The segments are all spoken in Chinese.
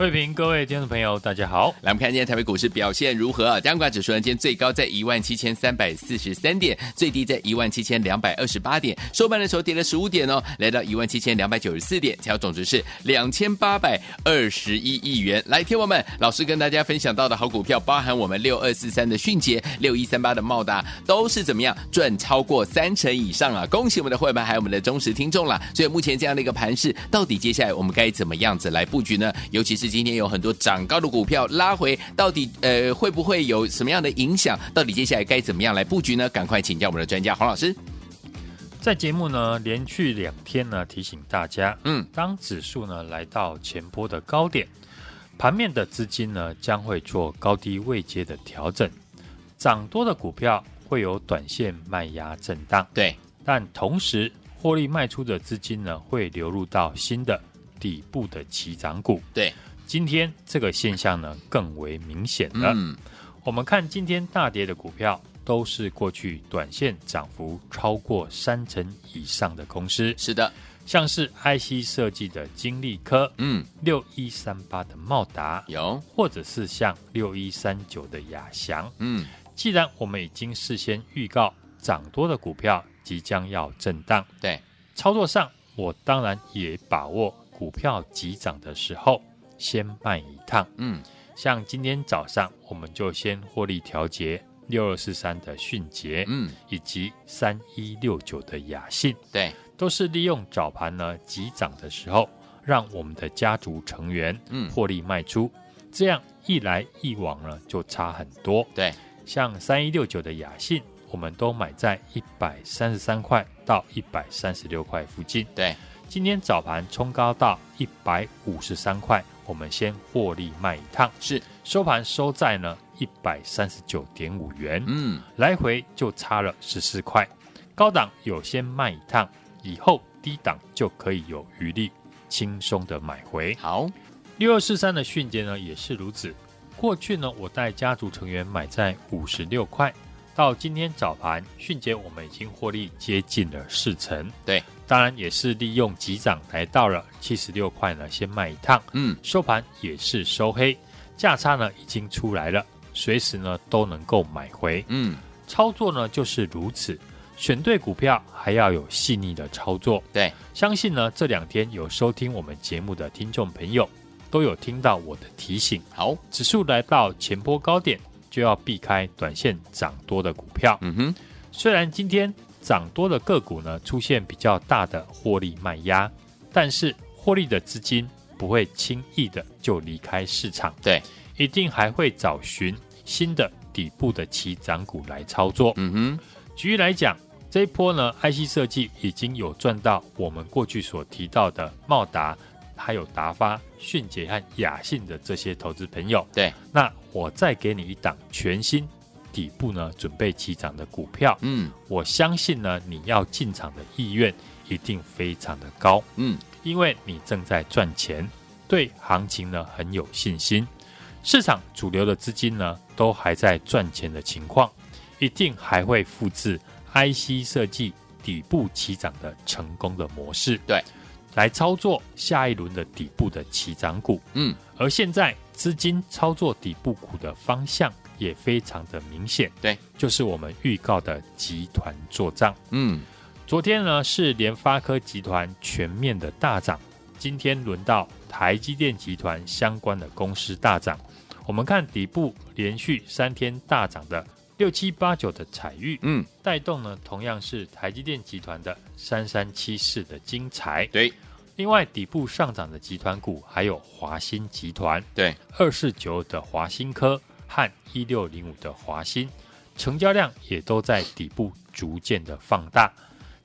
费平，各位听众朋友大家好。来，我们看今天台北股市表现如何啊？加权指数呢，今天最高在一万七千三百四十三点，最低在一万七千两百二十八点，收盘的时候跌了十五点哦，来到一万七千两百九十四点，成交总值是两千八百二十一亿元。来，听我们老师跟大家分享到的好股票，包含我们六二四三的迅捷、六一三八的茂达，都是怎么样赚超过三成以上啊！恭喜我们的会员还有我们的忠实听众啦！所以目前这样的一个盘势，到底接下来我们该怎么样子来布局呢？尤其是今天有很多涨高的股票拉回，到底呃会不会有什么样的影响？到底接下来该怎么样来布局呢？赶快请教我们的专家黄老师。在节目呢连续两天呢提醒大家，嗯，当指数呢来到前波的高点。盘面的资金呢，将会做高低位阶的调整，涨多的股票会有短线卖压震荡，对，但同时获利卖出的资金呢，会流入到新的底部的起涨股，对，今天这个现象呢更为明显了。嗯，我们看今天大跌的股票，都是过去短线涨幅超过三成以上的公司，是的。像是 IC 设计的金利科，嗯，六一三八的茂达有，或者是像六一三九的亚翔，嗯，既然我们已经事先预告涨多的股票即将要震荡，对，操作上我当然也把握股票急涨的时候先卖一趟，嗯，像今天早上我们就先获利调节六二四三的迅捷，嗯，以及三一六九的雅信，对。都是利用早盘呢急涨的时候，让我们的家族成员嗯。获利卖出，嗯、这样一来一往呢就差很多。对，像三一六九的雅信，我们都买在一百三十三块到一百三十六块附近。对，今天早盘冲高到一百五十三块，我们先获利卖一趟，是收盘收在呢一百三十九点五元，嗯，来回就差了十四块，高档有先卖一趟。以后低档就可以有余力，轻松的买回。好，六二四三的迅捷呢也是如此。过去呢，我带家族成员买在五十六块，到今天早盘，迅捷我们已经获利接近了四成。对，当然也是利用急涨来到了七十六块呢，先卖一趟。嗯，收盘也是收黑，价差呢已经出来了，随时呢都能够买回。嗯，操作呢就是如此。选对股票还要有细腻的操作，对，相信呢这两天有收听我们节目的听众朋友都有听到我的提醒。好，指数来到前波高点，就要避开短线涨多的股票。嗯哼，虽然今天涨多的个股呢出现比较大的获利卖压，但是获利的资金不会轻易的就离开市场，对，一定还会找寻新的底部的起涨股来操作。嗯哼，举例来讲。这一波呢，IC 设计已经有赚到我们过去所提到的茂达，还有达发、迅捷和雅信的这些投资朋友。对，那我再给你一档全新底部呢，准备起涨的股票。嗯，我相信呢，你要进场的意愿一定非常的高。嗯，因为你正在赚钱，对行情呢很有信心，市场主流的资金呢都还在赚钱的情况，一定还会复制。IC 设计底部起涨的成功的模式，对，来操作下一轮的底部的起涨股。嗯，而现在资金操作底部股的方向也非常的明显，对，就是我们预告的集团做账。嗯，昨天呢是联发科集团全面的大涨，今天轮到台积电集团相关的公司大涨。我们看底部连续三天大涨的。六七八九的彩玉，嗯，带动呢，同样是台积电集团的三三七四的精彩，对。另外底部上涨的集团股还有华新集团，对，二四九的华新科和一六零五的华新，成交量也都在底部逐渐的放大。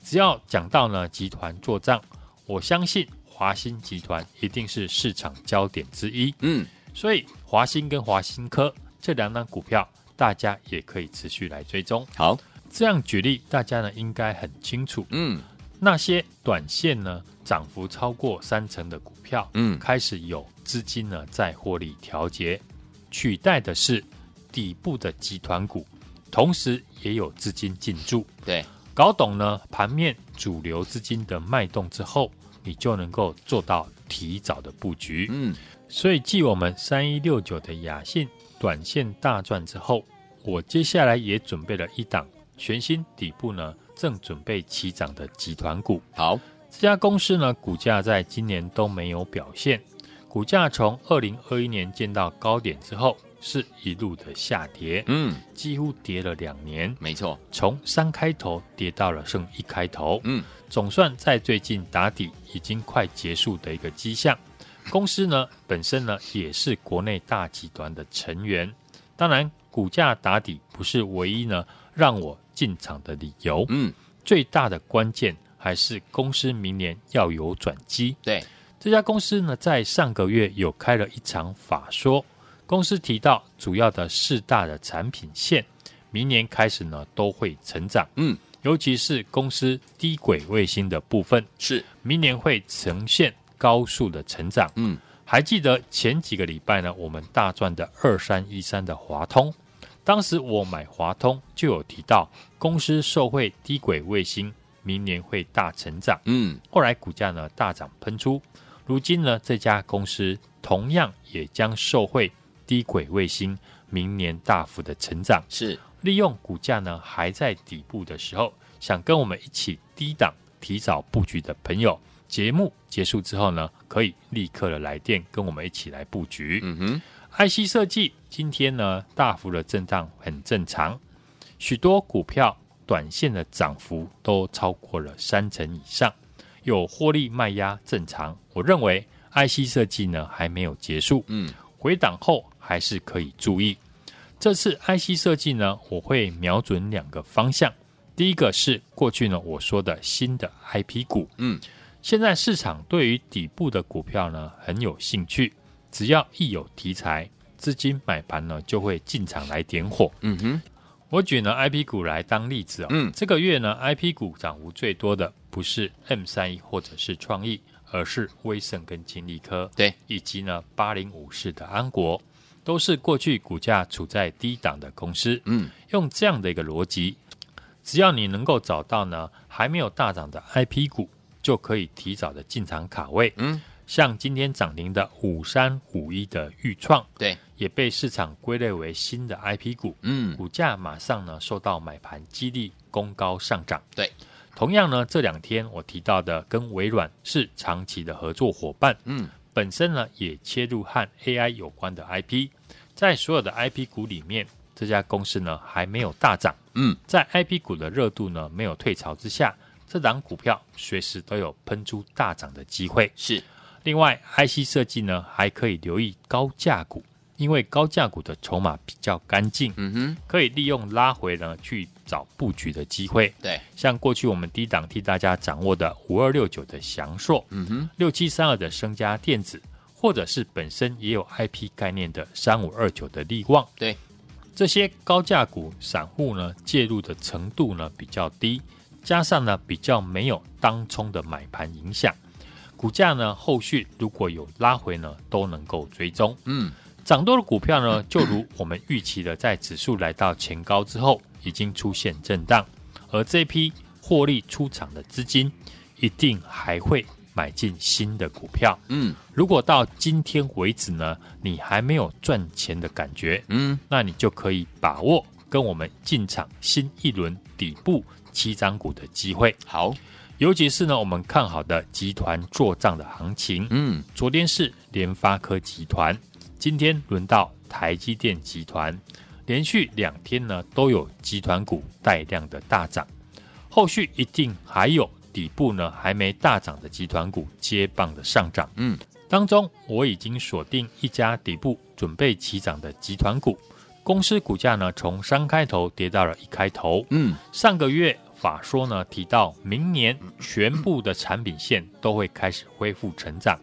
只要讲到呢集团做账，我相信华新集团一定是市场焦点之一，嗯，所以华新跟华新科这两档股票。大家也可以持续来追踪。好，这样举例，大家呢应该很清楚。嗯，那些短线呢涨幅超过三成的股票，嗯，开始有资金呢在获利调节，取代的是底部的集团股，同时也有资金进驻。对，搞懂呢盘面主流资金的脉动之后，你就能够做到提早的布局。嗯，所以继我们三一六九的雅信短线大赚之后，我接下来也准备了一档全新底部呢。正准备起涨的集团股，好，这家公司呢，股价在今年都没有表现，股价从二零二一年见到高点之后，是一路的下跌，嗯，几乎跌了两年，没错，从三开头跌到了剩一开头，嗯，总算在最近打底，已经快结束的一个迹象。公司呢本身呢也是国内大集团的成员，当然股价打底不是唯一呢让我。进场的理由，嗯，最大的关键还是公司明年要有转机。对，这家公司呢，在上个月有开了一场法说，公司提到主要的四大的产品线，明年开始呢都会成长。嗯，尤其是公司低轨卫星的部分，是明年会呈现高速的成长。嗯，还记得前几个礼拜呢，我们大赚的二三一三的华通。当时我买华通就有提到，公司受惠低轨卫星，明年会大成长。嗯，后来股价呢大涨喷出，如今呢这家公司同样也将受惠低轨卫星，明年大幅的成长。是利用股价呢还在底部的时候，想跟我们一起低档提早布局的朋友，节目结束之后呢，可以立刻的来电跟我们一起来布局。嗯哼。IC 设计今天呢大幅的震荡很正常，许多股票短线的涨幅都超过了三成以上，有获利卖压正常。我认为 IC 设计呢还没有结束，嗯，回档后还是可以注意。这次 IC 设计呢，我会瞄准两个方向，第一个是过去呢我说的新的 IP 股，嗯，现在市场对于底部的股票呢很有兴趣。只要一有题材，资金买盘呢就会进场来点火。嗯哼，我举呢 I P 股来当例子哦。嗯，这个月呢 I P 股涨幅最多的不是 M 三一或者是创意，而是威盛跟金利科。对，以及呢八零五四的安国，都是过去股价处在低档的公司。嗯，用这样的一个逻辑，只要你能够找到呢还没有大涨的 I P 股，就可以提早的进场卡位。嗯。像今天涨停的五三五一的钰创，对，也被市场归类为新的 IP 股，嗯，股价马上呢受到买盘激励，攻高上涨。对，同样呢，这两天我提到的跟微软是长期的合作伙伴，嗯，本身呢也切入和 AI 有关的 IP，在所有的 IP 股里面，这家公司呢还没有大涨，嗯，在 IP 股的热度呢没有退潮之下，这档股票随时都有喷出大涨的机会，是。另外，IC 设计呢还可以留意高价股，因为高价股的筹码比较干净，嗯哼，可以利用拉回呢去找布局的机会。对，像过去我们低档替大家掌握的五二六九的祥硕，嗯哼，六七三二的升家电子，或者是本身也有 IP 概念的三五二九的力旺，对，这些高价股散户呢介入的程度呢比较低，加上呢比较没有当冲的买盘影响。股价呢，后续如果有拉回呢，都能够追踪。嗯，涨多的股票呢，就如我们预期的，在指数来到前高之后，已经出现震荡，而这批获利出场的资金，一定还会买进新的股票。嗯，如果到今天为止呢，你还没有赚钱的感觉，嗯，那你就可以把握跟我们进场新一轮底部七张股的机会。好。尤其是呢，我们看好的集团做账的行情。嗯，昨天是联发科集团，今天轮到台积电集团，连续两天呢都有集团股带量的大涨，后续一定还有底部呢还没大涨的集团股接棒的上涨。嗯，当中我已经锁定一家底部准备起涨的集团股，公司股价呢从三开头跌到了一开头。嗯，上个月。法说呢，提到明年全部的产品线都会开始恢复成长，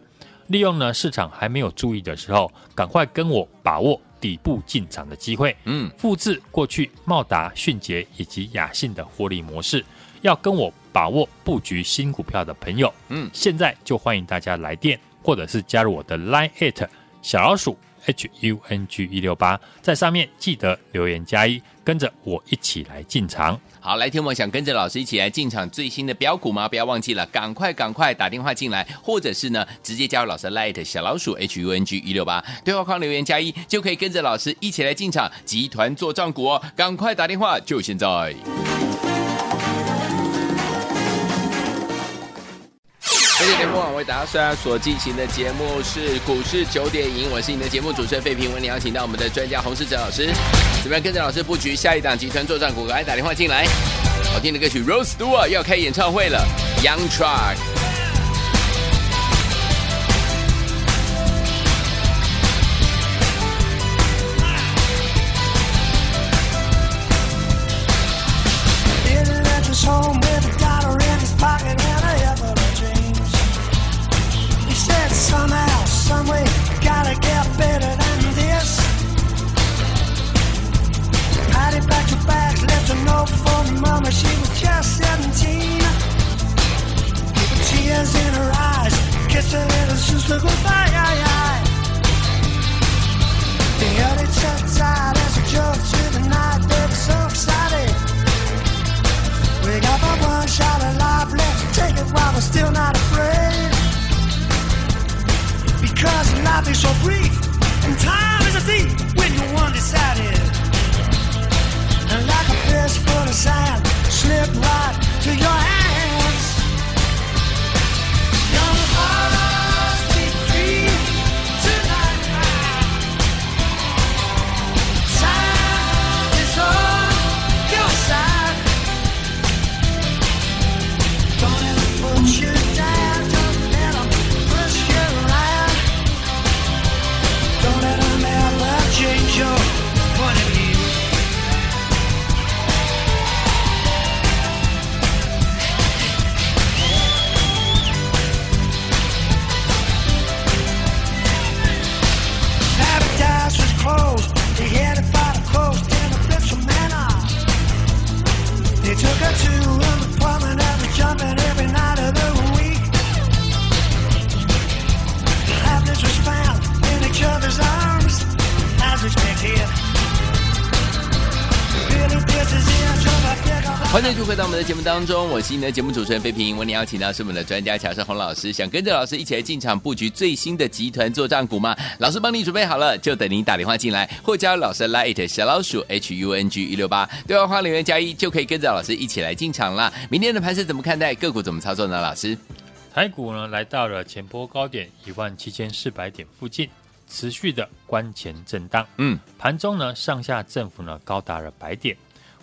利用呢市场还没有注意的时候，赶快跟我把握底部进场的机会。嗯，复制过去茂达、迅捷以及雅信的获利模式，要跟我把握布局新股票的朋友，嗯，现在就欢迎大家来电或者是加入我的 Line@ 小老鼠 H U N G 一六八，在上面记得留言加一，跟着我一起来进场。好，来，听我想跟着老师一起来进场最新的标股吗？不要忘记了，赶快赶快打电话进来，或者是呢，直接加入老师 Light 小老鼠 H U N G 一六八，对话框留言加一，就可以跟着老师一起来进场集团做账股哦。赶快打电话，就现在。这个节目为大家所进行的节目是股市九点赢，我是你的节目主持人费平，为你邀请到我们的专家洪世哲老师，怎么样跟着老师布局下一档集团作战股？来打电话进来，好听的歌曲 Rose Door 要开演唱会了，Young Truck。so brief, and time is a thief when you're undecided. And like a fistful of sand, slip right to your hand. 欢迎回到我们的节目当中，我是你的节目主持人费平。为你邀请到是我们的专家乔生洪老师，想跟着老师一起来进场布局最新的集团作帐股吗？老师帮你准备好了，就等您打电话进来，或加入老师 Light 小老鼠 H U N G 一六八，对话框留言加一，就可以跟着老师一起来进场了。明天的盘是怎么看待？个股怎么操作呢？老师，台股呢来到了前波高点一万七千四百点附近，持续的关前震荡。嗯，盘中呢上下振幅呢高达了百点。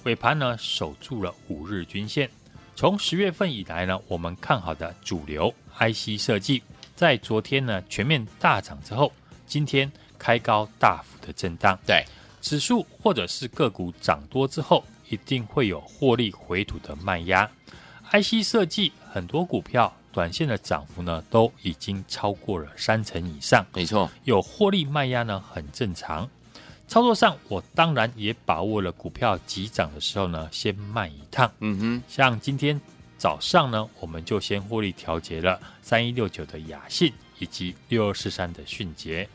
尾盘呢守住了五日均线。从十月份以来呢，我们看好的主流 IC 设计，在昨天呢全面大涨之后，今天开高大幅的震荡。对，指数或者是个股涨多之后，一定会有获利回吐的卖压。IC 设计很多股票短线的涨幅呢，都已经超过了三成以上。没错，有获利卖压呢，很正常。操作上，我当然也把握了股票急涨的时候呢，先卖一趟。嗯哼，像今天早上呢，我们就先获利调节了三一六九的雅信以及六二四三的迅捷。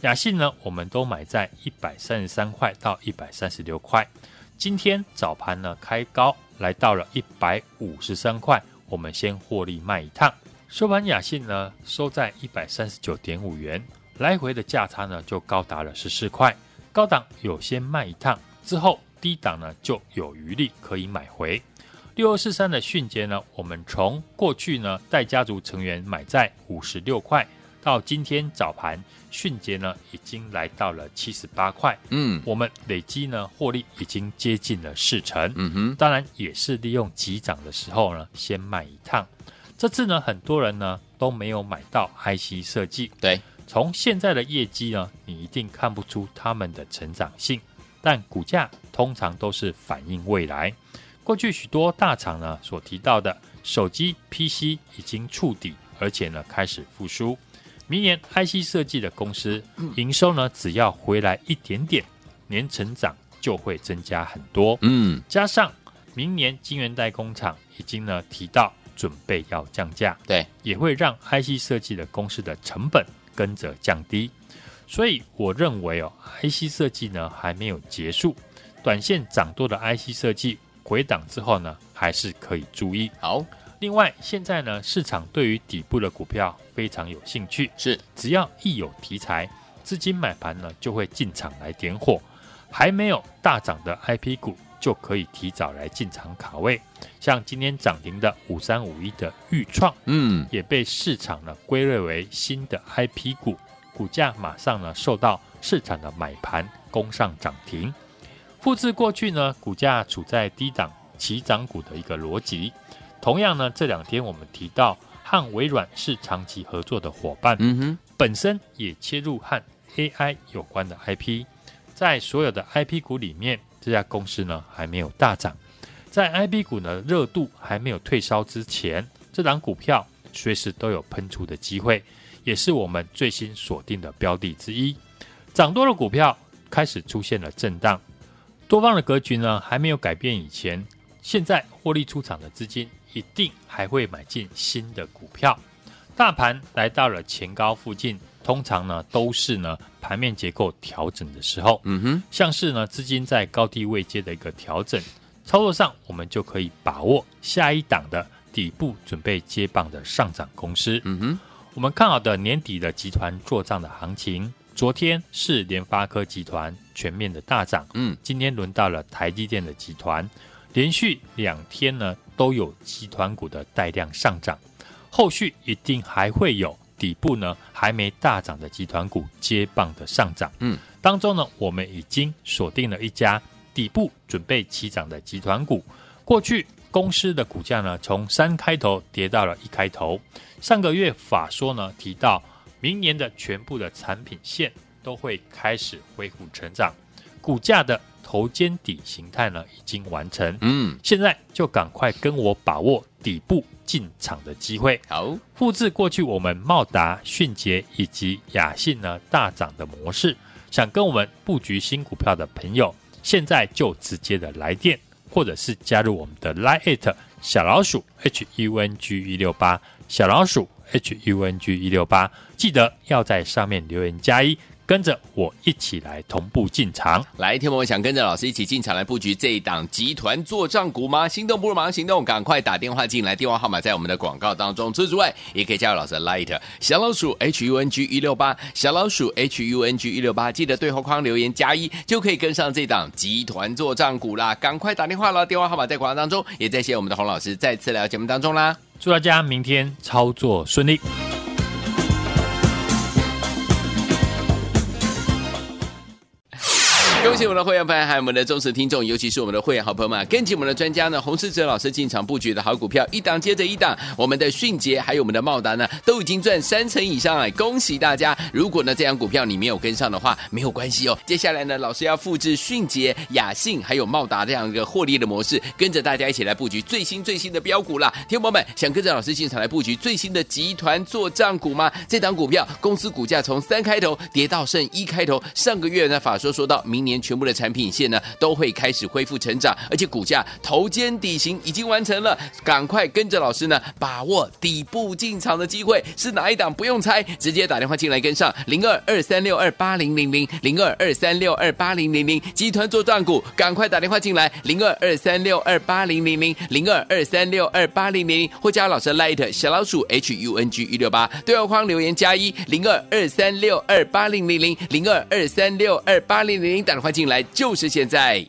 雅信呢，我们都买在一百三十三块到一百三十六块。今天早盘呢开高来到了一百五十三块，我们先获利卖一趟。收盘雅信呢收在一百三十九点五元，来回的价差呢就高达了十四块。高档有先卖一趟，之后低档呢就有余力可以买回。六二四三的迅捷呢，我们从过去呢带家族成员买在五十六块，到今天早盘迅捷呢已经来到了七十八块。嗯，我们累积呢获利已经接近了四成。嗯哼，当然也是利用急涨的时候呢先卖一趟。这次呢很多人呢都没有买到 IC 设计。对。从现在的业绩呢，你一定看不出他们的成长性，但股价通常都是反映未来。过去许多大厂呢所提到的手机、PC 已经触底，而且呢开始复苏。明年 IC 设计的公司营收呢只要回来一点点，年成长就会增加很多。嗯，加上明年晶圆代工厂已经呢提到准备要降价，对，也会让 IC 设计的公司的成本。跟着降低，所以我认为哦，IC 设计呢还没有结束，短线涨多的 IC 设计回档之后呢，还是可以注意。好，另外现在呢，市场对于底部的股票非常有兴趣，是。只要一有题材，资金买盘呢就会进场来点火，还没有大涨的 IP 股就可以提早来进场卡位。像今天涨停的五三五一的豫创，嗯，也被市场呢归类为新的 IP 股，股价马上呢受到市场的买盘攻上涨停。复制过去呢股价处在低档起涨股的一个逻辑。同样呢，这两天我们提到和微软是长期合作的伙伴，嗯哼，本身也切入和 AI 有关的 IP，在所有的 IP 股里面，这家公司呢还没有大涨。在 IB 股呢热度还没有退烧之前，这档股票随时都有喷出的机会，也是我们最新锁定的标的之一。涨多的股票开始出现了震荡，多方的格局呢还没有改变以前，现在获利出场的资金一定还会买进新的股票。大盘来到了前高附近，通常呢都是呢盘面结构调整的时候，嗯哼，像是呢资金在高低位阶的一个调整。操作上，我们就可以把握下一档的底部准备接棒的上涨公司。嗯哼，我们看好的年底的集团做账的行情。昨天是联发科集团全面的大涨，嗯，今天轮到了台积电的集团，连续两天呢都有集团股的带量上涨，后续一定还会有底部呢还没大涨的集团股接棒的上涨。嗯，当中呢我们已经锁定了一家。底部准备起涨的集团股，过去公司的股价呢，从三开头跌到了一开头。上个月法说呢提到，明年的全部的产品线都会开始恢复成长，股价的头肩底形态呢已经完成。嗯，现在就赶快跟我把握底部进场的机会。好，复制过去我们茂达、迅捷以及雅信呢大涨的模式，想跟我们布局新股票的朋友。现在就直接的来电，或者是加入我们的 Line@ 小老鼠 H U N G 一六八小老鼠 H U N G 一六八，记得要在上面留言加一。跟着我一起来同步进场，来，听我想跟着老师一起进场来布局这一档集团做账股吗？心动不如马上行动，赶快打电话进来，电话号码在我们的广告当中。除此之外，也可以加入老师的 Light 小老鼠 H U N G 一六八小老鼠 H U N G 一六八，记得对话框留言加一，就可以跟上这档集团做账股啦。赶快打电话了，电话号码在广告当中，也在谢我们的洪老师再次来到节目当中啦。祝大家明天操作顺利。恭喜我们的会员朋友，还有我们的忠实听众，尤其是我们的会员好朋友们，跟紧我们的专家呢，洪世哲老师进场布局的好股票，一档接着一档。我们的迅捷还有我们的茂达呢，都已经赚三成以上了，恭喜大家！如果呢这样股票你没有跟上的话，没有关系哦。接下来呢，老师要复制迅捷、雅信还有茂达这样一个获利的模式，跟着大家一起来布局最新最新的标股啦。听众朋友们，想跟着老师进场来布局最新的集团做账股吗？这档股票公司股价从三开头跌到剩一开头，上个月呢法说说到明年。全部的产品线呢都会开始恢复成长，而且股价头肩底型已经完成了，赶快跟着老师呢，把握底部进场的机会是哪一档？不用猜，直接打电话进来跟上零二二三六二八零零零零二二三六二八零零零集团作帐股，赶快打电话进来零二二三六二八零零零零二二三六二八零零零或加老师 Light 小老鼠 H U N G 一六八对话框留言加一零二二三六二八零零零零二二三六二八零零零打电话进来就是现在。